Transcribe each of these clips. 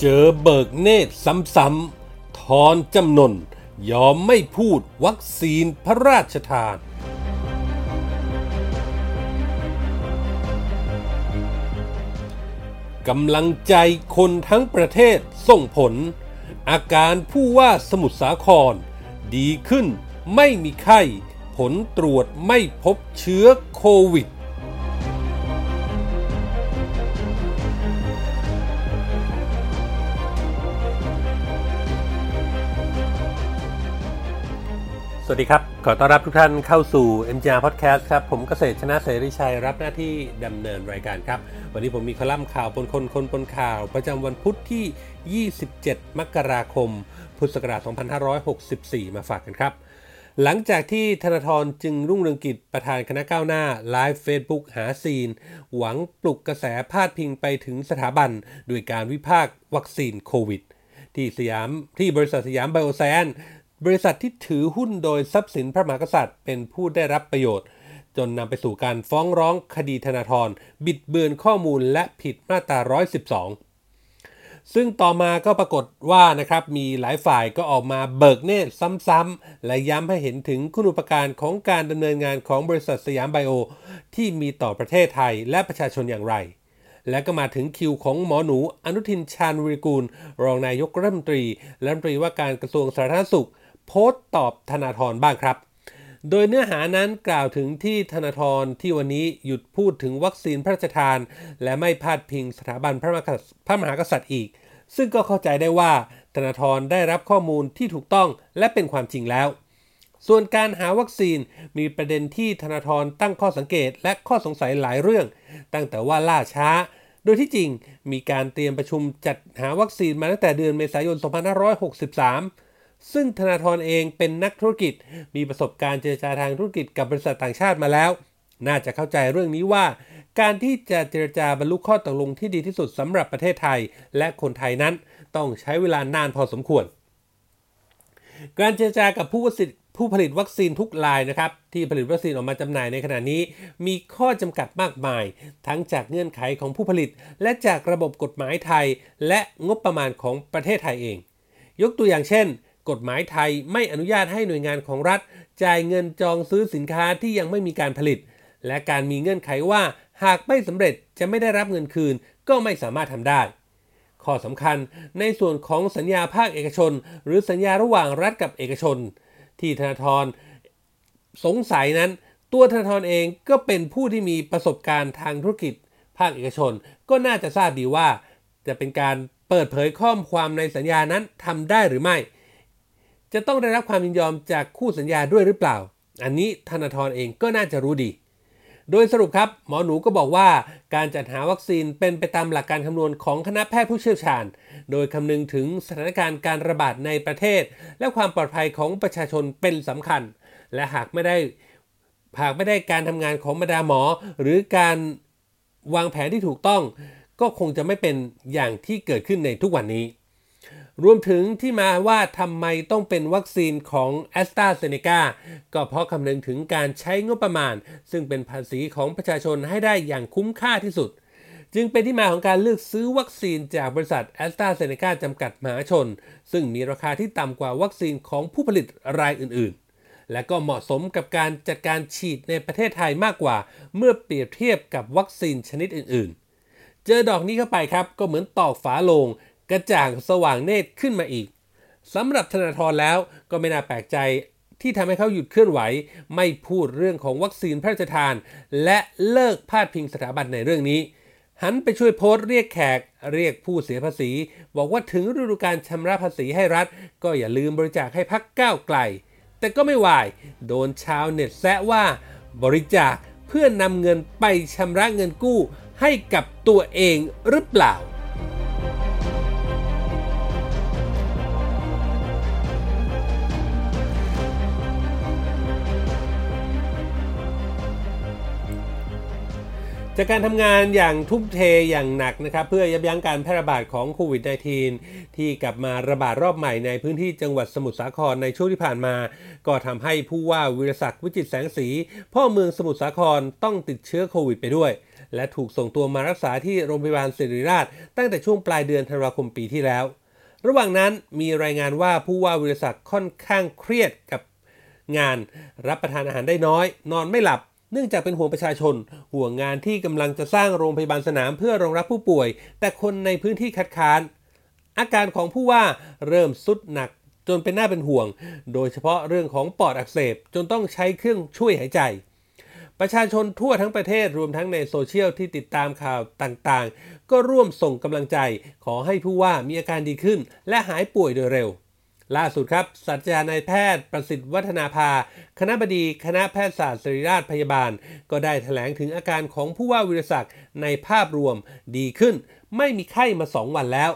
เจอเบิกเนตรซ้ำๆ ทอนจำนน ยอมไม่พูดวัคซีนพระราชทาน กำลังใจคนทั้งประเทศส่งผล อาการผู้ว่าสมุทรสาคร ดีขึ้นไม่มีไข้ ผลตรวจไม่พบเชื้อโควิด สวัสดีครับ ขอต้อนรับทุกท่านเข้าสู่ MGR Podcast ครับ ผมเกษตรชนะเสรีชัยรับหน้าที่ดำเนินรายการครับ วันนี้ผมมีคอลัมน์ข่าวปนคนคนปนข่าว ประจำวันพุธที่ 27 มกราคม พุทธศักราช 2564 มาฝากกันครับ หลังจากที่ธนาธรจึงรุ่งเรืองกิจประธานคณะก้าวหน้า live Facebook หาซีน หวังปลุกกระแสพาดพิงไปถึงสถาบันด้วยการวิพากษ์วัคซีนโควิดที่สยามที่บริษัทสยามไบโอแซน บริษัทที่ถือหุ้นโดยทรัพย์สินพระมหากษัตริย์ เป็นผู้ได้รับประโยชน์ จนนำไปสู่การฟ้องร้องคดีธนาธรบิดเบือนข้อมูลและผิดมาตรา 112 ซึ่งต่อมาก็ปรากฏว่านะครับมีหลายฝ่ายก็ออกมาเบิกเนตรซ้ำๆและย้ำให้เห็นถึงคุณูปการของการดำเนินงานของบริษัทสยามไบโอ ที่มีต่อประเทศไทยและประชาชนอย่างไรและก็มาถึงคิวของหมอหนูอนุทินชาญวิริกูล รองนายกรัฐมนตรี และรัฐมนตรีว่าการกระทรวงสาธารณสุข โพสต์ตอบธนาธรบ้างครับ โดยเนื้อหานั้นกล่าวถึงที่ธนาธรที่วันนี้หยุดพูดถึงวัคซีนพระราชทาน และไม่พาดพิงสถาบันพระมหากษัตริย์พระมหากษัตริย์อีก ซึ่งก็เข้าใจได้ว่าธนาธรได้รับข้อมูลที่ถูกต้องและเป็นความจริงแล้ว ส่วนการหาวัคซีนมีประเด็นที่ธนาธรตั้งข้อสังเกตและข้อสงสัยหลายเรื่อง ตั้งแต่ว่าล่าช้า โดยที่จริงมีการเตรียมประชุมจัดหาวัคซีนมาตั้งแต่เดือนเมษายน 2563 ซึ่งธนาธรเองเป็นนักธุรกิจ มีประสบการณ์เจรจาทางธุรกิจกับบริษัทต่างชาติมาแล้ว น่าจะเข้าใจเรื่องนี้ว่า การที่จะเจรจาบรรลุข้อตกลงที่ดีที่สุดสำหรับประเทศไทย และคนไทยนั้นต้องใช้เวลานานพอสมควร การเจรจากับผู้ผลิตผู้ผลิตวัคซีนทุกรายนะครับที่ผลิตวัคซีนออกมาจำหน่ายในขณะนี้ มีข้อจำกัดมากมาย ทั้งจากเงื่อนไขของผู้ผลิต และจากระบบกฎหมายไทย และงบประมาณของประเทศไทยเอง ยกตัวอย่างเช่น กฎหมายไทยไม่อนุญาตให้หน่วยงานของรัฐ จ่ายเงินจองซื้อสินค้าที่ยังไม่มีการผลิต และการมีเงื่อนไขว่าหากไม่สำเร็จจะไม่ได้รับเงินคืน ก็ไม่สามารถทำได้ ข้อสำคัญในส่วนของสัญญาภาคเอกชน หรือสัญญาระหว่างรัฐกับเอกชน ที่ธนาธรสงสัยนั้น ตัวธนาธรเองก็เป็นผู้ที่มีประสบการณ์ทางธุรกิจ ภาคเอกชน ก็น่าจะทราบดีว่า จะเป็นการเปิดเผยข้อความในสัญญานั้นทำได้หรือไม่ จะต้องได้รับความยินยอมจากคู่สัญญาด้วยหรือเปล่า อันนี้ธนาธรเองก็น่าจะรู้ดี โดยสรุปครับ หมอหนูก็บอกว่าการจัดหาวัคซีนเป็นไปตามหลักการคำนวณของคณะแพทย์ผู้เชี่ยวชาญ โดยคำนึงถึงสถานการณ์การระบาดในประเทศ และความปลอดภัยของประชาชนเป็นสำคัญ และหากไม่ได้หากไม่ได้การทำงานของบรรดาหมอ หรือการวางแผนที่ถูกต้อง ก็คงจะไม่เป็นอย่างที่เกิดขึ้นในทุกวันนี้ รวมถึงที่มาว่าทำไมต้องเป็นวัคซีนของ a s t r a z เซ e c a ก็เพราะคำนึงถึงการใช้งบประมาณ ซึ่งเป็นภาษีของประชาชนให้ได้อย่างคุ้มค่าที่สุด จึงเป็นที่มาของการเลือกซื้อวัคซีนจากบริษัท a s t r a z เซ e c a จำกัดมหาชน ซึ่งมีราคาที่ต่ำกว่าวัคซีนของผู้ผลิตรายอื่นๆและก็เหมาะสมกับการจัดการฉีดในประเทศไทยมากกว่า เมื่อเปรียบเทียบกับวัคซีนชนิดอื่นๆ เจอดอกนี้เข้าไปครับ ก็เหมือนตอกฝาโลง กระจ่างสว่างเนตรขึ้นมาอีกสำหรับธนาธรแล้วก็ไม่น่าแปลกใจที่ทำให้เขาหยุดเคลื่อนไหว ไม่พูดเรื่องของวัคซีนพระราชทาน และเลิกพาดพิงสถาบันในเรื่องนี้ หันไปช่วยโพสต์เรียกแขก เรียกผู้เสียภาษี บอกว่าถึงฤดูการชำระภาษีให้รัฐ ก็อย่าลืมบริจาคให้พักก้าวไกล แต่ก็ไม่วาย โดนชาวเน็ตแซะว่า บริจาคเพื่อนำเงินไปชำระเงินกู้ให้กับตัวเองหรือเปล่า จากการทำงานอย่างทุ่มเทอย่างหนักนะครับเพื่อยับยั้งการแพร่ระบาดของโควิด -19 ที่กลับมาระบาดรอบใหม่ในพื้นที่จังหวัดสมุทรสาครในช่วงที่ผ่านมา ก็ทำให้ผู้ว่าวิรศักดิ์วิจิตรแสงสี พ่อเมืองสมุทรสาครต้องติดเชื้อโควิดไปด้วย และถูกส่งตัวมารักษาที่โรงพยาบาลศิริราช ตั้งแต่ช่วงปลายเดือนธันวาคมปีที่แล้ว ระหว่างนั้นมีรายงานว่าผู้ว่าวิรศักดิ์ค่อนข้างเครียดกับงานรับประทานอาหารได้น้อย นอนไม่หลับ เนื่องจากเป็นห่วงประชาชน ห่วงงานที่กำลังจะสร้างโรงพยาบาลสนามเพื่อรองรับผู้ป่วย แต่คนในพื้นที่คัดค้าน อาการของผู้ว่าเริ่มสุดหนักจนเป็นหน้าเป็นห่วง โดยเฉพาะเรื่องของปอดอักเสบจนต้องใช้เครื่องช่วยหายใจ ประชาชนทั่วทั้งประเทศรวมทั้งในโซเชียลที่ติดตามข่าวต่างๆ ก็ร่วมส่งกำลังใจ ขอให้ผู้ว่ามีอาการดีขึ้น และหายป่วยโดยเร็ว ล่าสุดครับศาสตราจารย์นายแพทย์ประสิทธิ์วัฒนาภา คณะบดีคณะแพทยศาสตร์ศิริราชพยาบาล ก็ได้แถลงถึงอาการของผู้ว่าวิรศักดิ์ในภาพรวมดีขึ้น ไม่มีไข้มา 2 วันแล้ว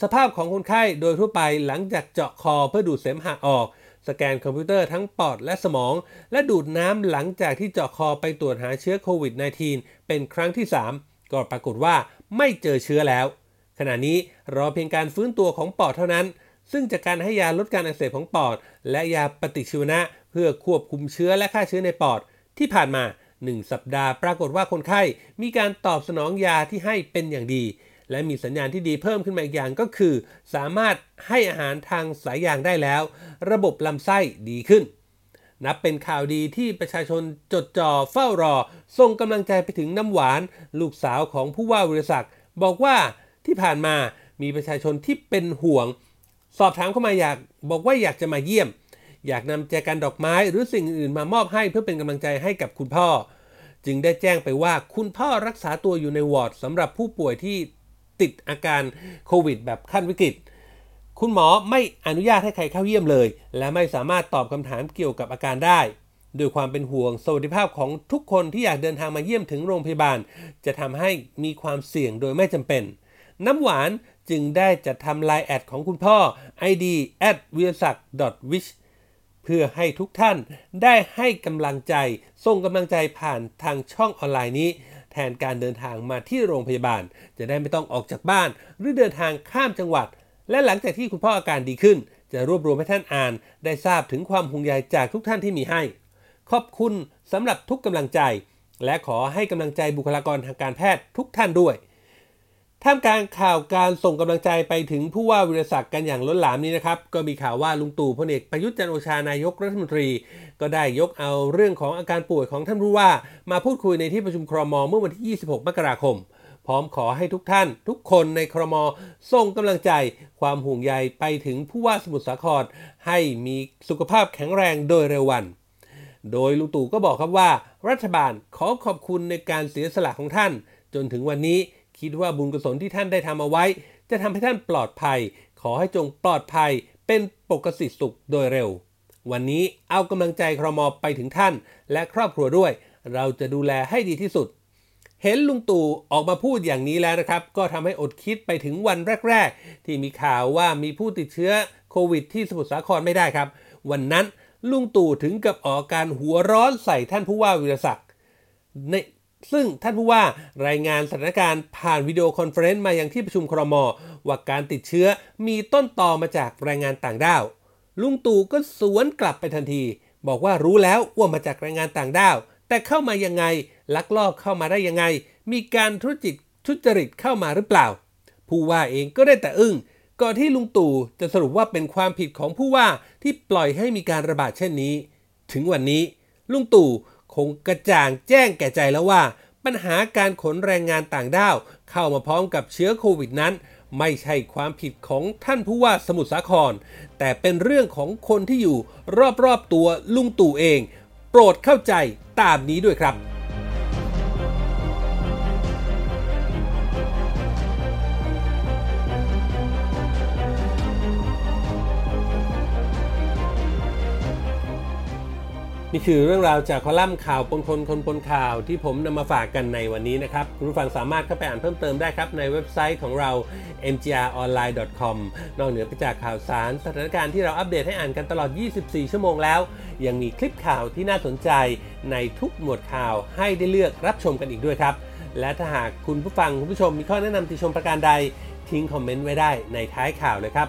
สภาพของคนไข้โดยทั่วไปหลังจากเจาะคอเพื่อดูดเสมหะออก สแกนคอมพิวเตอร์ทั้งปอดและสมอง และดูดน้ำหลังจากที่เจาะคอไปตรวจหาเชื้อโควิด -19 เป็นครั้งที่ 3 ก็ปรากฏว่าไม่เจอเชื้อแล้ว ขณะนี้รอเพียงการฟื้นตัวของปอดเท่านั้น ซึ่งจากการให้ยาลดการอักเสบของปอด และยาปฏิชีวนะ เพื่อควบคุมเชื้อและฆ่าเชื้อในปอด ที่ผ่านมา 1 สัปดาห์ปรากฏว่าคนไข้มีการตอบสนองยาที่ให้เป็นอย่างดี และมีสัญญาณที่ดีเพิ่มขึ้นมาอีกอย่างก็คือ สามารถให้อาหารทางสายยางได้แล้ว ระบบลำไส้ดีขึ้น นับเป็นข่าวดีที่ประชาชนจดจ่อเฝ้ารอ ส่งกำลังใจไปถึงน้ำหวาน ลูกสาวของผู้ว่าวิรศักดิ์บอกว่าที่ผ่านมามีประชาชนที่เป็นห่วง สอบถามเข้ามาอยากบอกว่าอยากจะมาเยี่ยม อยากนำแจกันดอกไม้หรือสิ่งอื่นมามอบให้เพื่อเป็นกำลังใจให้กับคุณพ่อ จึงได้แจ้งไปว่าคุณพ่อรักษาตัวอยู่ในวอร์ดสำหรับผู้ป่วยที่ติดอาการโควิด แบบขั้นวิกฤต คุณหมอไม่อนุญาตให้ใครเข้าเยี่ยมเลย และไม่สามารถตอบคำถามเกี่ยวกับอาการได้ด้วยความเป็นห่วงสวัสดิภาพของทุกคนที่อยากเดินทางมาเยี่ยมถึงโรงพยาบาล จะทำให้มีความเสี่ยงโดยไม่จำเป็น น้ำหวานจึงได้จัดทำไลน์แอดของคุณพ่อ id at w i r s a k w i s h เพื่อให้ทุกท่านได้ให้กำลังใจ ส่งกำลังใจผ่านทางช่องออนไลน์นี้ แทนการเดินทางมาที่โรงพยาบาล จะได้ไม่ต้องออกจากบ้าน หรือเดินทางข้ามจังหวัด และหลังจากที่คุณพ่ออาการดีขึ้น จะรวบรวมให้ท่านอ่าน ได้ทราบถึงความห่วงใยจากทุกท่านที่มีให้ ขอบคุณสำหรับทุกกำลังใจ และขอให้กำลังใจบุคลากรทางการแพทย์ทุกท่านด้วย ท่ามกลางข่าวการส่งกำลังใจไปถึงผู้ว่าวิรศักดิ์กันอย่างล้นหลามนี้นะครับ ก็มีข่าวว่าลุงตู่พลเอกประยุทธ์จันโอชานายกรัฐมนตรี ก็ได้ยกเอาเรื่องของอาการป่วยของท่านผู้ว่า มาพูดคุยในที่ประชุมครมเมื่อวันที่ 26 มกราคม พร้อมขอให้ทุกท่าน ทุกคนในครมส่งกำลังใจ ความห่วงใยไปถึงผู้ว่าสมุทรสาครให้มีสุขภาพแข็งแรงโดยเร็ววัน โดยลุงตู่ก็บอกครับว่า รัฐบาลขอขอบคุณในการเสียสละของท่าน จนถึงวันนี้ คิดว่าบุญกุศลที่ท่านได้ทำเอาไว้ จะทำให้ท่านปลอดภัย ขอให้จงปลอดภัยเป็นปกติสุขโดยเร็ว วันนี้เอากำลังใจครมไปถึงท่าน และครอบครัวด้วย เราจะดูแลให้ดีที่สุด เห็นลุงตู่ออกมาพูดอย่างนี้แล้วนะครับ ก็ทำให้อดคิดไปถึงวันแรก ๆ ที่มีข่าวว่ามีผู้ติดเชื้อโควิดที่สมุทรสาครไม่ได้ครับ วันนั้นลุงตู่ถึงกับออกอาการหัวร้อนใส่ท่านผู้ว่าวีระศักดิ์ใน ซึ่งท่านผู้ว่ารายงานสถานการณ์ผ่าน video conference มายังที่ประชุมครมว่าการติดเชื้อมีต้นตอมาจากแรงงานต่างด้าว ลุงตู่ก็สวนกลับไปทันที บอกว่ารู้แล้วว่ามาจากแรงงานต่างด้าว แต่เข้ามายังไง ลักลอบเข้ามาได้ยังไง มีการทุจริตทุจริตเข้ามาหรือเปล่า ผู้ว่าเองก็ได้แต่อึ้งก่อนที่ลุงตู่จะสรุปว่าเป็นความผิดของผู้ว่าที่ปล่อยให้มีการระบาดเช่นนี้ ถึงวันนี้ลุงตู่ คงกระจ่างแจ้งแก่ใจแล้วว่า ปัญหาการขนแรงงานต่างด้าว เข้ามาพร้อมกับเชื้อโควิดนั้น ไม่ใช่ความผิดของท่านผู้ว่าสมุทรสาคร แต่เป็นเรื่องของคนที่อยู่รอบๆตัวลุงตู่เอง โปรดเข้าใจตามนี้ด้วยครับ นี่คือเรื่องราวจากคอลัมน์ข่าวปนคนคนปนข่าวที่ผมนำมาฝากกันในวันนี้นะครับ คุณผู้ฟังสามารถเข้าไปอ่านเพิ่มเติมได้ครับ ในเว็บไซต์ของเรา mgronline.com นอกเหนือไปจากข่าวสารสถานการณ์ที่เราอัปเดตให้อ่านกันตลอด 24 ชั่วโมงแล้ว ยังมีคลิปข่าวที่น่าสนใจในทุกหมวดข่าวให้ได้เลือกรับชมกันอีกด้วยครับ และถ้าหากคุณผู้ฟังคุณผู้ชมมีข้อแนะนำติชมประการใดทิ้ง comment ไว้ได้ในท้ายข่าวเลยครับ